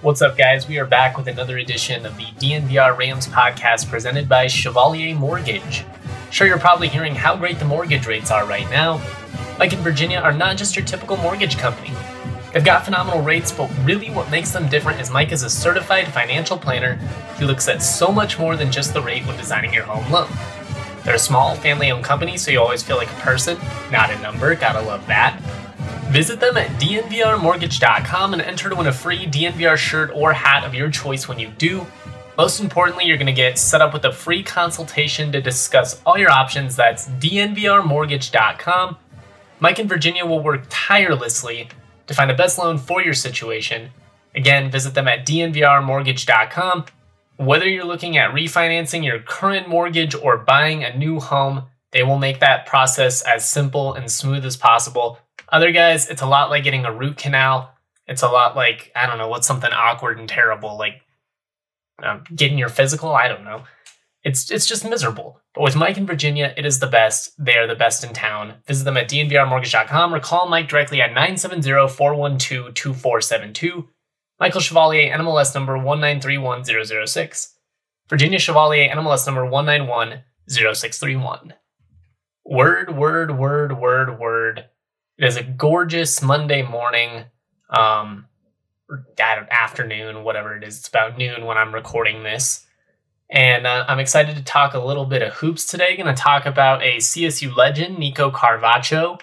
What's up, guys? We are back with another edition of the DNVR Rams podcast presented by Chevalier Mortgage. Sure, you're probably hearing how great the mortgage rates are right now. Mike and Virginia are not just your typical mortgage company. They've got phenomenal rates, but really what makes them different is Mike is a certified financial planner. He looks at so much more than just the rate when designing your home loan. They're a small, family owned company, so you always feel like a person, not a number. Gotta love that. Visit them at dnvrmortgage.com and enter to win a free DNVR shirt or hat of your choice when you do. Most importantly, you're going to get set up with a free consultation to discuss all your options. That's dnvrmortgage.com. Mike and Virginia will work tirelessly to find the best loan for your situation. Again, visit them at dnvrmortgage.com. Whether you're looking at refinancing your current mortgage or buying a new home, they will make that process as simple and smooth as possible other guys, it's a lot like getting a root canal. It's a lot like, I don't know, what's something awkward and terrible, like um, getting your physical. I don't know. It's it's just miserable. But with Mike in Virginia, it is the best. They are the best in town. Visit them at dnvrmortgage.com or call Mike directly at 970-412-2472. Michael Chevalier, NMLS number 1931006. Virginia Chevalier, NMLS number 1910631. Word, word, word, word, word. It is a gorgeous Monday morning, um, afternoon, whatever it is. It's about noon when I'm recording this. And uh, I'm excited to talk a little bit of hoops today. Going to talk about a CSU legend, Nico Carvacho,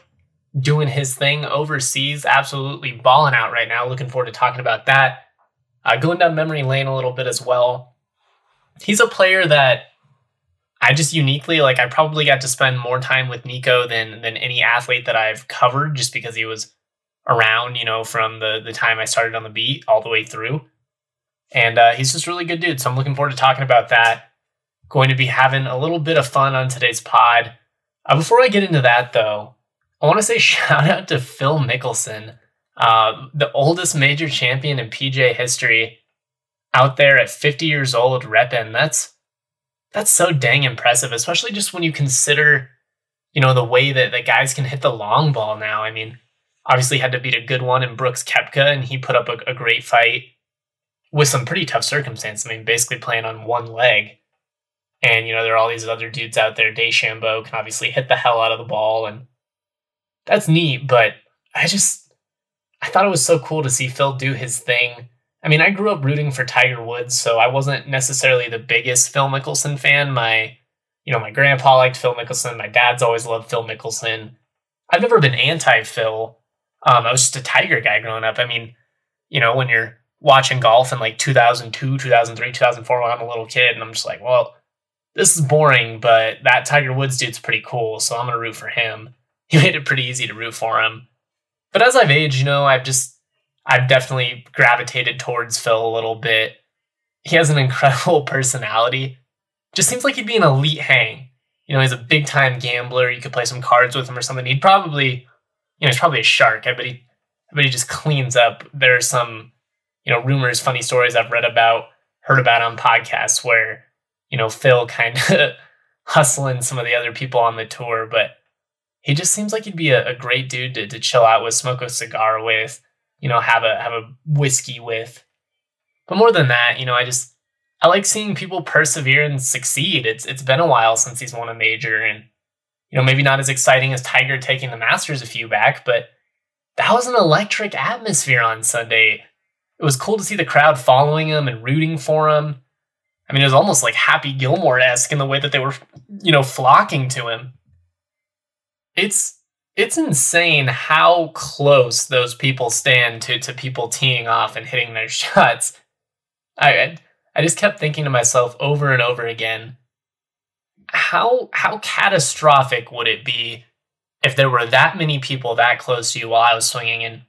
doing his thing overseas, absolutely balling out right now. Looking forward to talking about that. Uh, going down memory lane a little bit as well. He's a player that I just uniquely like I probably got to spend more time with Nico than than any athlete that I've covered just because he was around, you know, from the the time I started on the beat all the way through. And uh, he's just really good dude. So I'm looking forward to talking about that. Going to be having a little bit of fun on today's pod. Uh, before I get into that though, I want to say shout out to Phil Mickelson, uh, the oldest major champion in PGA history, out there at 50 years old, repping. That's that's so dang impressive, especially just when you consider, you know, the way that the guys can hit the long ball now. I mean, obviously had to beat a good one in Brooks Koepka, and he put up a, a great fight with some pretty tough circumstance. I mean, basically playing on one leg. And, you know, there are all these other dudes out there. DeChambeau can obviously hit the hell out of the ball, and that's neat. But I just, I thought it was so cool to see Phil do his thing I mean, I grew up rooting for Tiger Woods, so I wasn't necessarily the biggest Phil Mickelson fan. My, you know, my grandpa liked Phil Mickelson. My dad's always loved Phil Mickelson. I've never been anti Phil. Um, I was just a Tiger guy growing up. I mean, you know, when you're watching golf in like 2002, 2003, 2004 when I'm a little kid, and I'm just like, well, this is boring, but that Tiger Woods dude's pretty cool, so I'm gonna root for him. He made it pretty easy to root for him. But as I've aged, you know, I've just I've definitely gravitated towards Phil a little bit. He has an incredible personality. Just seems like he'd be an elite hang. You know, he's a big time gambler. You could play some cards with him or something. He'd probably, you know, he's probably a shark. I bet he, I bet he just cleans up. There's some, you know, rumors, funny stories I've read about, heard about on podcasts where, you know, Phil kind of hustling some of the other people on the tour, but he just seems like he'd be a, a great dude to, to chill out with, smoke a cigar with you know, have a have a whiskey with. But more than that, you know, I just I like seeing people persevere and succeed. It's it's been a while since he's won a major and you know, maybe not as exciting as Tiger taking the Masters a few back, but that was an electric atmosphere on Sunday. It was cool to see the crowd following him and rooting for him. I mean, it was almost like Happy Gilmore esque in the way that they were, you know, flocking to him. It's it's insane how close those people stand to to people teeing off and hitting their shots. I I just kept thinking to myself over and over again, how how catastrophic would it be if there were that many people that close to you while I was swinging? And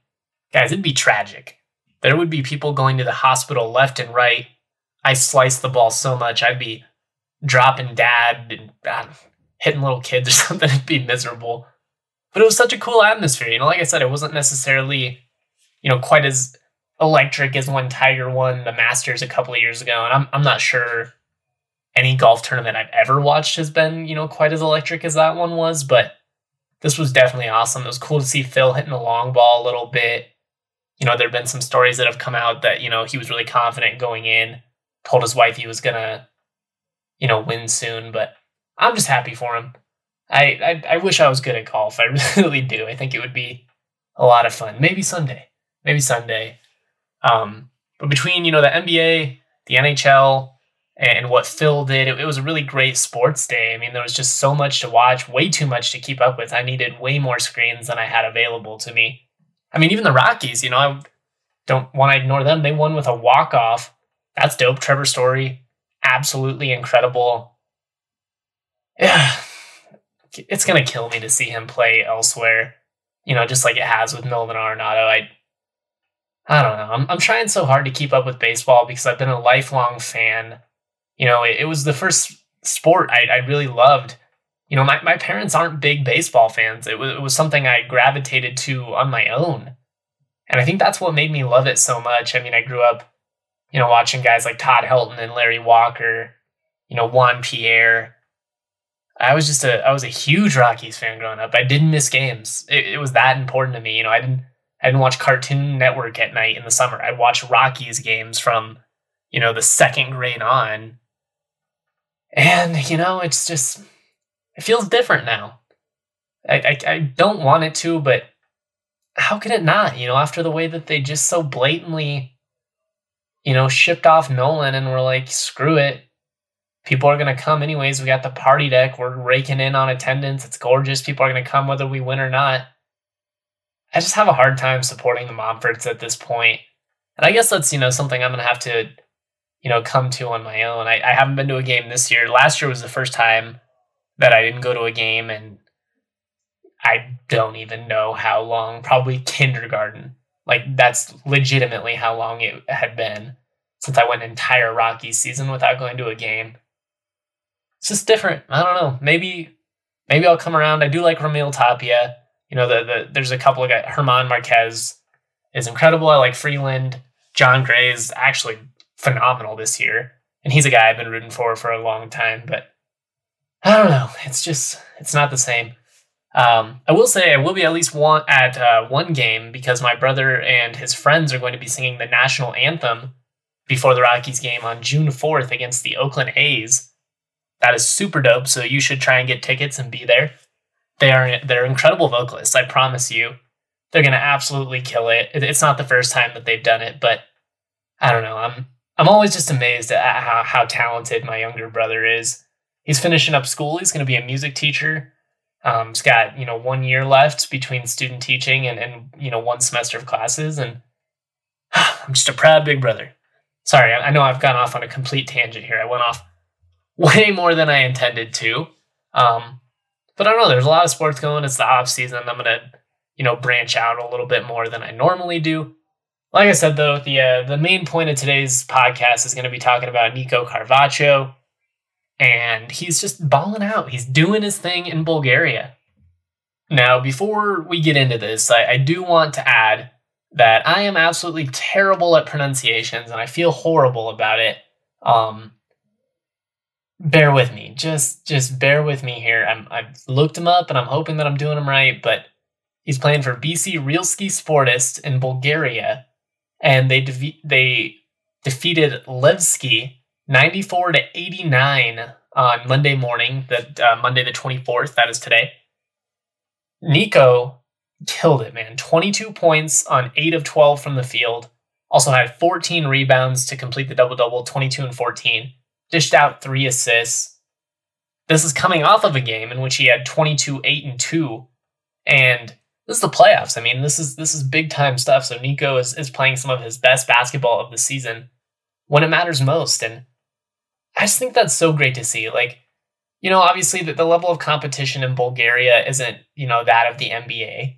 guys, it'd be tragic. There would be people going to the hospital left and right. I sliced the ball so much, I'd be dropping dad and uh, hitting little kids or something. It'd be miserable but it was such a cool atmosphere. You know, like I said, it wasn't necessarily, you know, quite as electric as when Tiger won the Masters a couple of years ago. And I'm I'm not sure any golf tournament I've ever watched has been, you know, quite as electric as that one was, but this was definitely awesome. It was cool to see Phil hitting the long ball a little bit. You know, there have been some stories that have come out that, you know, he was really confident going in, told his wife he was to, you know, win soon. But I'm just happy for him. I, I, I wish I was good at golf. I really do. I think it would be a lot of fun. Maybe Sunday. Maybe Sunday. Um, but between, you know, the NBA, the NHL, and what Phil did, it, it was a really great sports day. I mean, there was just so much to watch, way too much to keep up with. I needed way more screens than I had available to me. I mean, even the Rockies, you know, I don't want to ignore them. They won with a walk off. That's dope. Trevor Story, absolutely incredible. Yeah, it's gonna kill me to see him play elsewhere. You know, just like it has with Nolan Arenado. I, I don't know. I'm I'm trying so hard to keep up with baseball because I've been a lifelong fan. You know, it, it was the first sport I, I really loved you know, my, my parents aren't big baseball fans. It was, it was something I gravitated to on my own. And I think that's what made me love it so much. I mean, I grew up, you know, watching guys like Todd Helton and Larry Walker, you know, Juan Pierre. I was just a I was a huge Rockies fan growing up. I didn't miss games. It, it was that important to me. You know, I didn't I didn't watch Cartoon Network at night in the summer. I watched Rockies games from, you know, the second grade on. And, you know, it's just it feels different now. I, I, I don't want it to, but how could it not? You know, after the way that they just so blatantly, you know, shipped off Nolan and we're like, screw it. People are going to come anyways. We got the party deck. We're raking in on attendance. It's gorgeous. People are going to come whether we win or not. I just have a hard time supporting the Monforts at this point. And I guess that's, you know, something I'm going to have to, you know, come to on my own. I, I haven't been to a game this year. Last year was the first time that I didn't go to a game and I don't even know how long, probably kindergarten. Like that's legitimately how long it had been since I went entire Rocky season without going to a game. It's just different. I don't know. Maybe maybe I'll come around. I do like Raimel Tapia. You know, the, the there's a couple of guys. Germán Marquez is incredible. I like Freeland. Jon Gray is actually phenomenal this year. And he's a guy I've been rooting for for a long time. But I don't know. It's just it's not the same. Um, I will say I will be at least one at uh, one game because my brother and his friends are going to be singing the national anthem before the Rockies game on June fourth against the Oakland A's. That is super dope. So you should try and get tickets and be there. They are they're incredible vocalists. I promise you, they're gonna absolutely kill it. It's not the first time that they've done it, but I don't know. I'm I'm always just amazed at how, how talented my younger brother is he's finishing up school. He's to be a music teacher. Um, he's got you know one year left between student teaching and and you know one semester of classes, and I'm just a proud big brother. Sorry, I know I've gone off on a complete tangent here. I went off way more than I intended to. Um, but I don't know. There's a lot of sports going. It's the off season. I'm gonna you know branch out a little bit more than I normally do. Like I said, though, the uh, the main point of today's podcast is going to be talking about Nico Carvacho and he's just balling out. He's doing his thing in Bulgaria. Now, before we get into this, I, I, do want to add that I am absolutely terrible at pronunciations and I feel horrible about it. Um, bear with me. Just just bear with me here. I'm, I've looked him up and I'm hoping that I'm doing him right, but he's playing for BC Rilski Sportist in Bulgaria, and they de- they defeated Levski 94 to 89 on Monday morning, that uh, Monday the 24th, that is today. Nico killed it, man. 22 points on 8 of 12 from the field. Also had 14 rebounds to complete the double double, 22 and 14. Dished out 3 assists. This is coming off of a game in which he had 22, 8 and 2. And this is the playoffs. I mean, this is this is big time stuff. So Nico is, is playing some of his best basketball of the season when it matters most. And I just think that's so great to see. Like, you know, obviously the, the level of competition in Bulgaria isn't, you know, that of the NBA,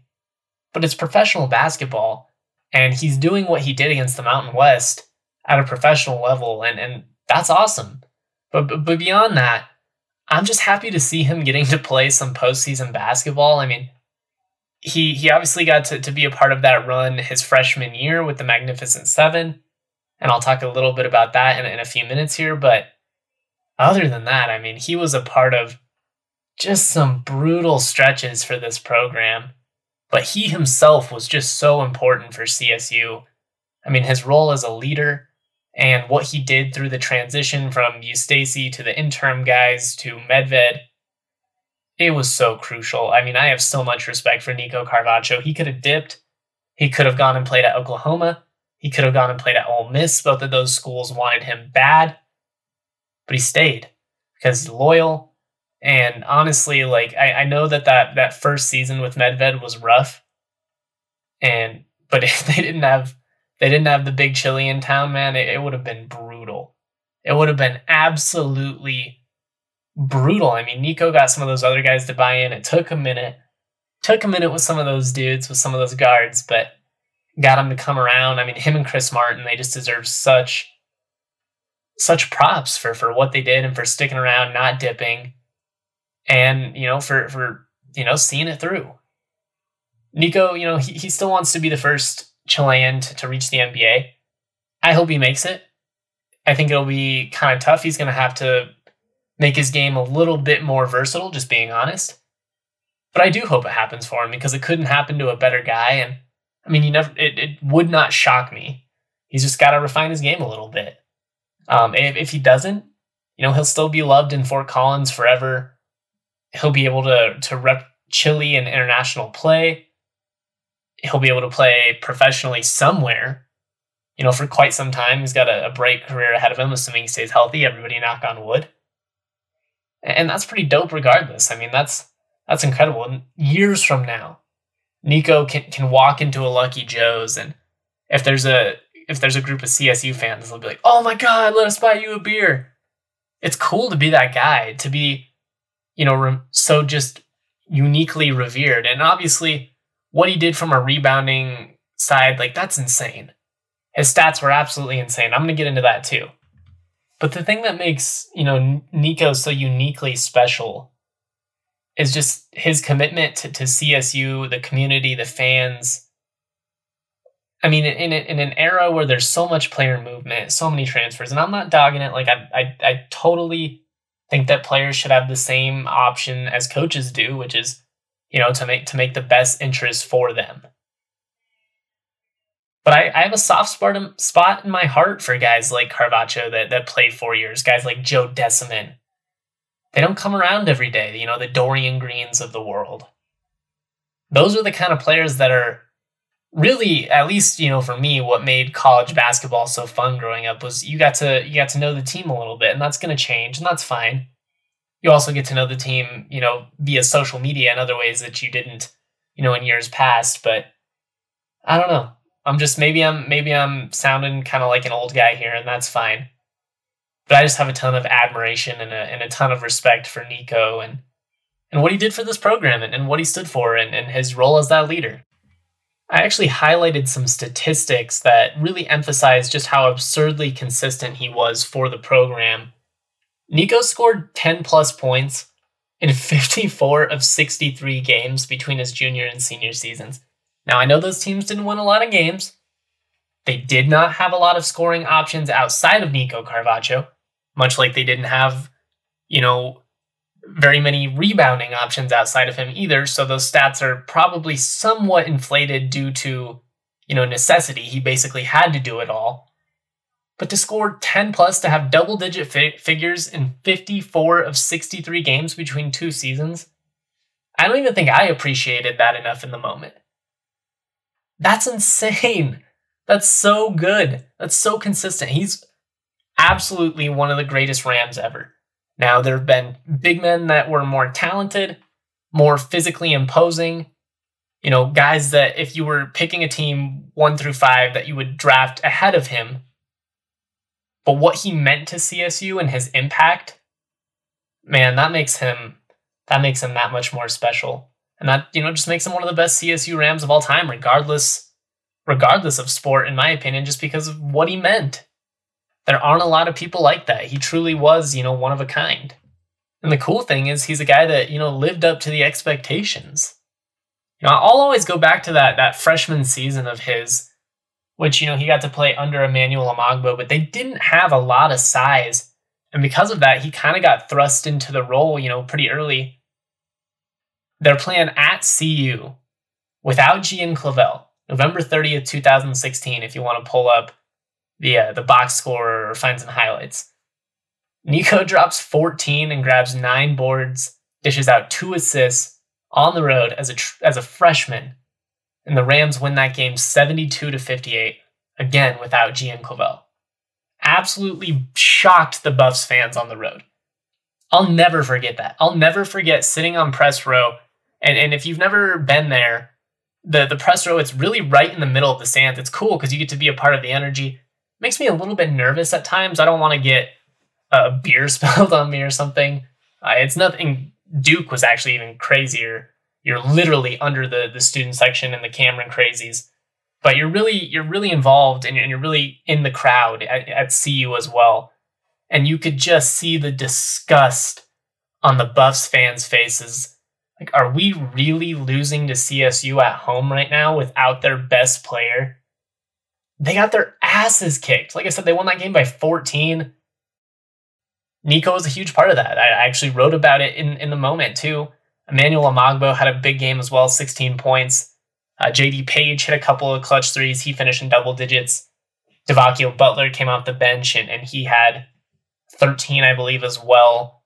but it's professional basketball. And he's doing what he did against the Mountain West at a professional level. And, and that's awesome. But, but, beyond that, I'm just happy to see him getting to play some postseason basketball. I mean, he he obviously got to, to be a part of that run his freshman year with the Magnificent Seven. And I'll talk a little bit about that in, in a few minutes here. But other than that, I mean, he was a part of just some brutal stretches for this program. but he himself was just so important for CSU. I mean, his role as a leader and what he did through the transition from Eustachy to the interim guys to Medved, it was so crucial. I mean, I have so much respect for Nico Carvacho. He could have dipped. He could have gone and played at Oklahoma. He could have gone and played at Ole Miss. Both of those schools wanted him bad, but he stayed because he's loyal. And honestly, like I, I know that, that that first season with Medved was rough, and but if they didn't have they didn't have the big Chile in town, man, it, it would have been brutal. It would have been absolutely brutal. I mean, Nico got some of those other guys to buy in. It took a minute. Took a minute with some of those dudes, with some of those guards, but got them to come around. I mean, him and Chris Martin, they just deserve such such props for for what they did and for sticking around, not dipping, and you know, for for you know, seeing it through. Nico, you know, he, he still wants to be the first Chilean to, to reach the NBA. I hope he makes it. I think it'll be kind of tough. He's going to have to make his game a little bit more versatile, just being honest. But I do hope it happens for him because it couldn't happen to a better guy. And I mean, you never, it, it would not shock me. He's just got to refine his game a little bit. Um, if, if he doesn't, you know, he'll still be loved in Fort Collins forever. He'll be able to to rep Chile in international play he'll be able to play professionally somewhere, you know, for quite some time. He's got a, a bright career ahead of him, assuming he stays healthy. Everybody knock on wood. And that's pretty dope regardless. I mean, that's that's incredible. Years from now, Nico can, can walk into a Lucky Joe's and if there's a if there's a group of CSU fans, they'll be like, "Oh my God, let us buy you a beer." It's cool to be that guy, to be, you know, so just uniquely revered. And obviously, what he did from a rebounding side, like that's insane. His stats were absolutely insane. I'm going to get into that too. But the thing that makes, you know, Nico so uniquely special is just his commitment to, to CSU, the community, the fans. I mean, in, in an era where there's so much player movement, so many transfers, and I'm not dogging it. Like, I, I, I totally think that players should have the same option as coaches do, which is you know, to make to make the best interest for them. But I, I have a soft spot, spot in my heart for guys like Carvacho that, that play four years, guys like Joe Deciman. They don't come around every day, you know, the Dorian Greens of the world. Those are the kind of players that are really, at least, you know, for me, what made college basketball so fun growing up was you got to you got to know the team a little bit, and that's gonna change, and that's fine you also get to know the team, you know, via social media and other ways that you didn't, you know, in years past. But I don't know. I'm just maybe I'm maybe I'm sounding kind of like an old guy here, and that's fine. But I just have a ton of admiration and a, and a ton of respect for Nico and and what he did for this program and, and what he stood for and, and his role as that leader. I actually highlighted some statistics that really emphasize just how absurdly consistent he was for the program Nico scored 10 plus points in 54 of 63 games between his junior and senior seasons. Now, I know those teams didn't win a lot of games. They did not have a lot of scoring options outside of Nico Carvacho, much like they didn't have, you know, very many rebounding options outside of him either. So those stats are probably somewhat inflated due to, you know, necessity. He basically had to do it all but to score 10 plus to have double digit fi- figures in 54 of 63 games between two seasons, I don't even think I appreciated that enough in the moment. That's insane. That's so good. That's so consistent. He's absolutely one of the greatest Rams ever. Now, there have been big men that were more talented, more physically imposing, you know, guys that if you were picking a team one through five that you would draft ahead of him, but what he meant to CSU and his impact, man, that makes him that makes him that much more special. And that, you know, just makes him one of the best CSU Rams of all time, regardless regardless of sport, in my opinion, just because of what he meant. There aren't a lot of people like that. He truly was, you know, one of a kind. And the cool thing is he's a guy that, you know, lived up to the expectations. You know, I'll always go back to that that freshman season of his which, you know, he got to play under Emmanuel Omogbo, but they didn't have a lot of size. And because of that, he kind of got thrust into the role, you know, pretty early. They're playing at CU. without Gian Clavel, November 30th, 2016, if you want to pull up the uh, the box score or find some highlights. Nico drops 14 and grabs nine boards, dishes out two assists on the road as a tr- as a freshman, and the Rams win that game 72 to 58, again without Gian Clavel. Absolutely shocked the Buffs fans on the road. I'll never forget that. I'll never forget sitting on press row, and, and if you've never been there, the the press row it's really right in the middle of the stands. It's cool because you get to be a part of the energy. It Makes me a little bit nervous at times. I don't want to get a beer spilled on me or something. Uh, it's nothing. Duke was actually even crazier. You're literally under the the student section and the Cameron Crazies, but you're really you're really involved and you're, and you're really in the crowd at, at CU as well, and you could just see the disgust on the Buffs fans' faces. Like, are we really losing to CSU at home right now without their best player? They got their asses kicked. Like I said, they won that game by 14 Nico was a huge part of that. I actually wrote about it in, in the moment too. Emmanuel Omogbo had a big game as well, 16 points. Uh, JD Paige hit a couple of clutch threes. He finished in double digits. Devakio Butler came off the bench and, and he had 13, I believe, as well.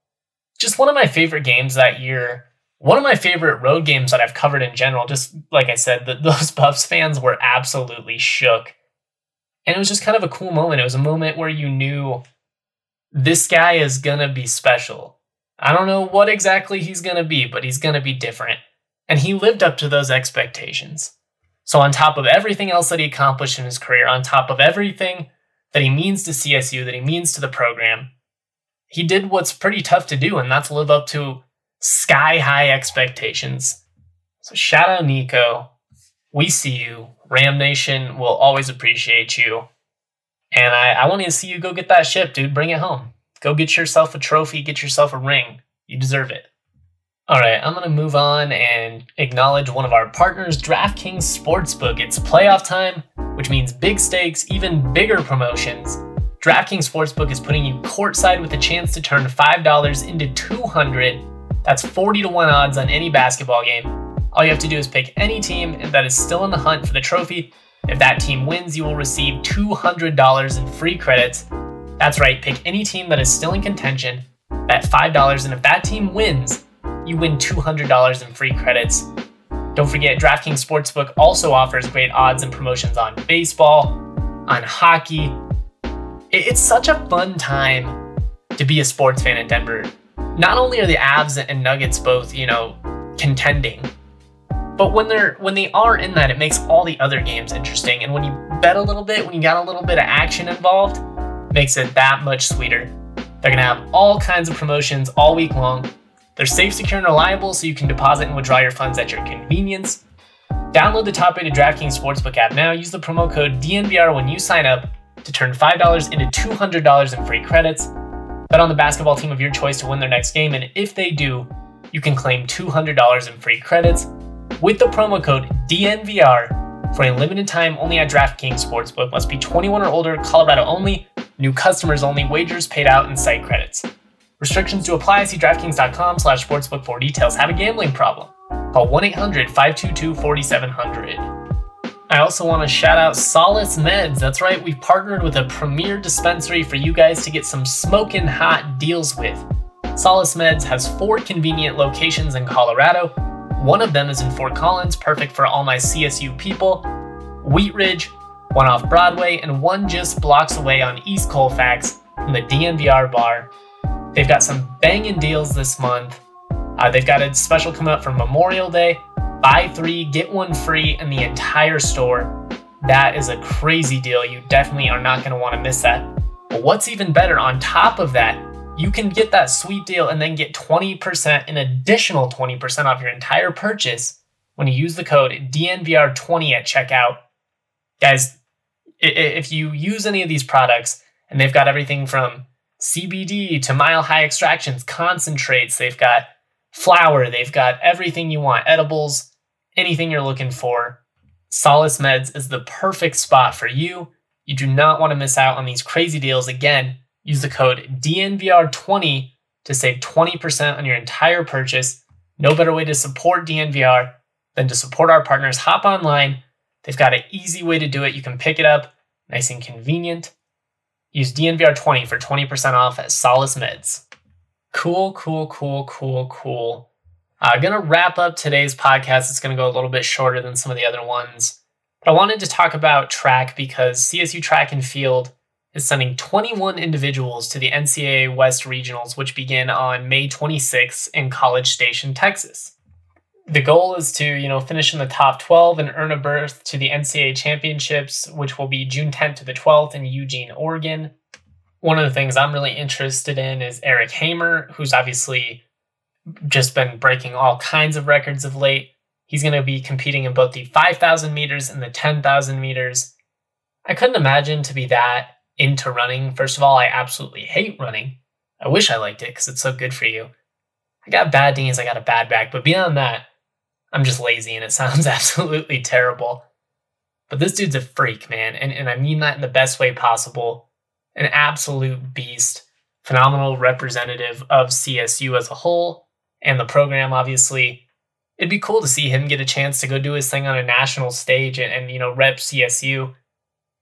Just one of my favorite games that year. One of my favorite road games that I've covered in general. Just like I said, the, those Buffs fans were absolutely shook. And it was just kind of a cool moment. It was a moment where you knew this guy is gonna be special. I don't know what exactly he's gonna be, but he's gonna be different. And he lived up to those expectations. So, on top of everything else that he accomplished in his career, on top of everything that he means to CSU, that he means to the program, he did what's pretty tough to do, and that's live up to sky high expectations. So, shout out Nico. We see you. Ram Nation will always appreciate you. And I, I want to see you go get that ship, dude. Bring it home. Go get yourself a trophy, get yourself a ring. You deserve it. All right, I'm going to move on and acknowledge one of our partners, DraftKings Sportsbook. It's playoff time, which means big stakes, even bigger promotions. DraftKings Sportsbook is putting you courtside with a chance to turn $5 into 200. That's 40 to 1 odds on any basketball game. All you have to do is pick any team that is still in the hunt for the trophy if that team wins, you will receive $200 in free credits. That's right, pick any team that is still in contention, bet $5, and if that team wins, you win $200 in free credits. Don't forget, DraftKings Sportsbook also offers great odds and promotions on baseball, on hockey. It's such a fun time to be a sports fan in Denver. Not only are the Avs and Nuggets both, you know, contending, but when they're when they are in that, it makes all the other games interesting. And when you bet a little bit, when you got a little bit of action involved, makes it that much sweeter. They're gonna have all kinds of promotions all week long. They're safe, secure, and reliable, so you can deposit and withdraw your funds at your convenience. Download the top-rated DraftKings Sportsbook app now. Use the promo code DNVR when you sign up to turn $5 into $200 in free credits. Bet on the basketball team of your choice to win their next game, and if they do, you can claim $200 in free credits with the promo code DNVR for a limited time only at DraftKings Sportsbook. Must be 21 or older, Colorado only, new customers only, wagers paid out in site credits. Restrictions to apply. See DraftKings.com slash sportsbook for details. Have a gambling problem? Call 1-800-522-4700. I also want to shout out Solace Meds. That's right, we've partnered with a premier dispensary for you guys to get some smoking hot deals with. Solace Meds has four convenient locations in Colorado one of them is in Fort Collins, perfect for all my CSU people. Wheat Ridge, one off Broadway, and one just blocks away on East Colfax in the DNVR bar. They've got some banging deals this month. Uh, they've got a special coming up for Memorial Day. Buy three, get one free in the entire store. That is a crazy deal. You definitely are not going to want to miss that. But what's even better, on top of that, you can get that sweet deal and then get 20%, an additional 20% off your entire purchase when you use the code DNVR20 at checkout. Guys, if you use any of these products and they've got everything from CBD to mile high extractions, concentrates, they've got flour, they've got everything you want, edibles, anything you're looking for. Solace Meds is the perfect spot for you. You do not want to miss out on these crazy deals. Again, Use the code DNVR20 to save 20% on your entire purchase. No better way to support DNVR than to support our partners. Hop online. They've got an easy way to do it. You can pick it up nice and convenient. Use DNVR20 for 20% off at Solace Meds. Cool, cool, cool, cool, cool. I'm uh, going to wrap up today's podcast. It's going to go a little bit shorter than some of the other ones. But I wanted to talk about track because CSU Track and Field is sending 21 individuals to the NCAA West Regionals, which begin on May 26th in College Station, Texas. The goal is to, you know, finish in the top 12 and earn a berth to the NCAA Championships, which will be June 10th to the 12th in Eugene, Oregon. One of the things I'm really interested in is Eric Hamer, who's obviously just been breaking all kinds of records of late. He's going to be competing in both the 5,000 meters and the 10,000 meters. I couldn't imagine to be that into running. First of all, I absolutely hate running. I wish I liked it because it's so good for you. I got bad knees, I got a bad back, but beyond that, I'm just lazy and it sounds absolutely terrible. But this dude's a freak, man, and, and I mean that in the best way possible. An absolute beast, phenomenal representative of CSU as a whole and the program, obviously. It'd be cool to see him get a chance to go do his thing on a national stage and, and you know, rep CSU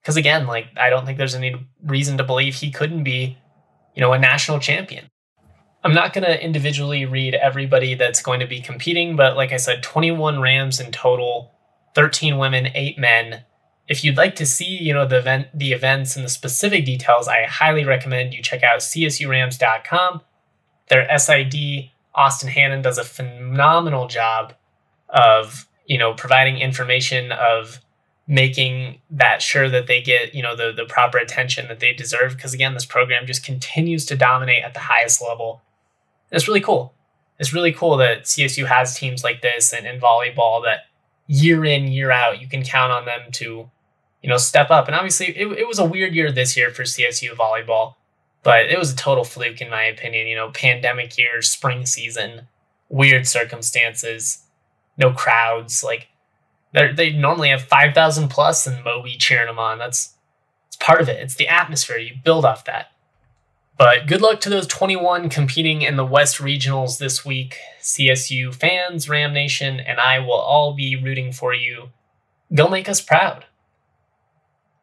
because again, like I don't think there's any reason to believe he couldn't be, you know, a national champion. I'm not going to individually read everybody that's going to be competing, but like I said, 21 Rams in total, 13 women, 8 men. If you'd like to see, you know, the event the events and the specific details, I highly recommend you check out csurams.com. Their SID Austin Hannon does a phenomenal job of, you know, providing information of making that sure that they get you know the the proper attention that they deserve because again this program just continues to dominate at the highest level it's really cool it's really cool that csu has teams like this and in volleyball that year in year out you can count on them to you know step up and obviously it, it was a weird year this year for csu volleyball but it was a total fluke in my opinion you know pandemic year spring season weird circumstances no crowds like they they normally have 5,000 plus and Moby cheering them on. That's it's part of it. It's the atmosphere. You build off that. But good luck to those 21 competing in the West Regionals this week. CSU fans, Ram Nation, and I will all be rooting for you. Go make us proud.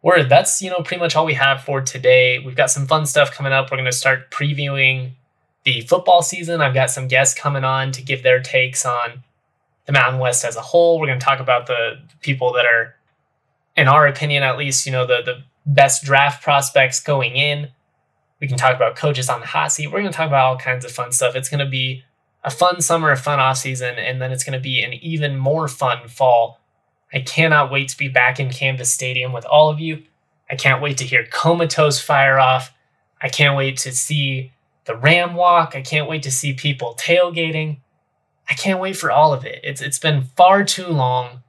Word, that's you know pretty much all we have for today. We've got some fun stuff coming up. We're going to start previewing the football season. I've got some guests coming on to give their takes on the Mountain West as a whole. We're going to talk about the people that are, in our opinion, at least, you know, the the best draft prospects going in. We can talk about coaches on the hot seat. We're going to talk about all kinds of fun stuff. It's going to be a fun summer, a fun off season, and then it's going to be an even more fun fall. I cannot wait to be back in Canvas Stadium with all of you. I can't wait to hear Comatose fire off. I can't wait to see the Ram Walk. I can't wait to see people tailgating. I can't wait for all of it. It's it's been far too long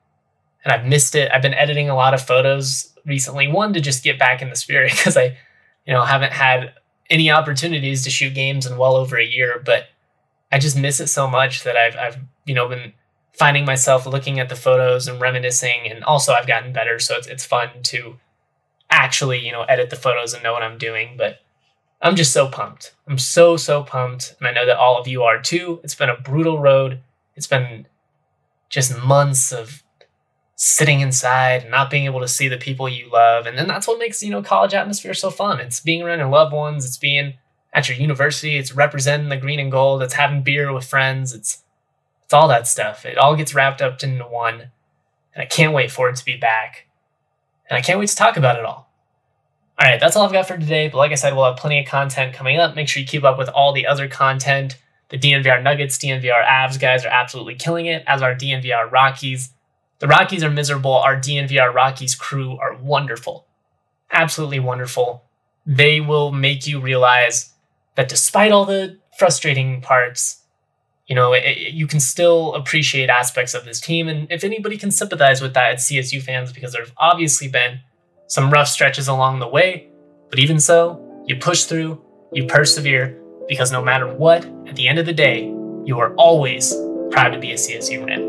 and I've missed it. I've been editing a lot of photos recently. One to just get back in the spirit because I, you know, haven't had any opportunities to shoot games in well over a year, but I just miss it so much that I've I've, you know, been finding myself looking at the photos and reminiscing and also I've gotten better so it's it's fun to actually, you know, edit the photos and know what I'm doing, but I'm just so pumped. I'm so, so pumped. And I know that all of you are too. It's been a brutal road. It's been just months of sitting inside and not being able to see the people you love. And then that's what makes, you know, college atmosphere so fun. It's being around your loved ones, it's being at your university, it's representing the green and gold, it's having beer with friends, it's it's all that stuff. It all gets wrapped up into one. And I can't wait for it to be back. And I can't wait to talk about it all. All right, that's all I've got for today. But like I said, we'll have plenty of content coming up. Make sure you keep up with all the other content. The DNVR Nuggets, DNVR Avs guys are absolutely killing it, as are DNVR Rockies. The Rockies are miserable. Our DNVR Rockies crew are wonderful. Absolutely wonderful. They will make you realize that despite all the frustrating parts, you know, it, it, you can still appreciate aspects of this team. And if anybody can sympathize with that, it's CSU fans because there have obviously been some rough stretches along the way, but even so, you push through, you persevere, because no matter what, at the end of the day, you are always proud to be a CSU Ram.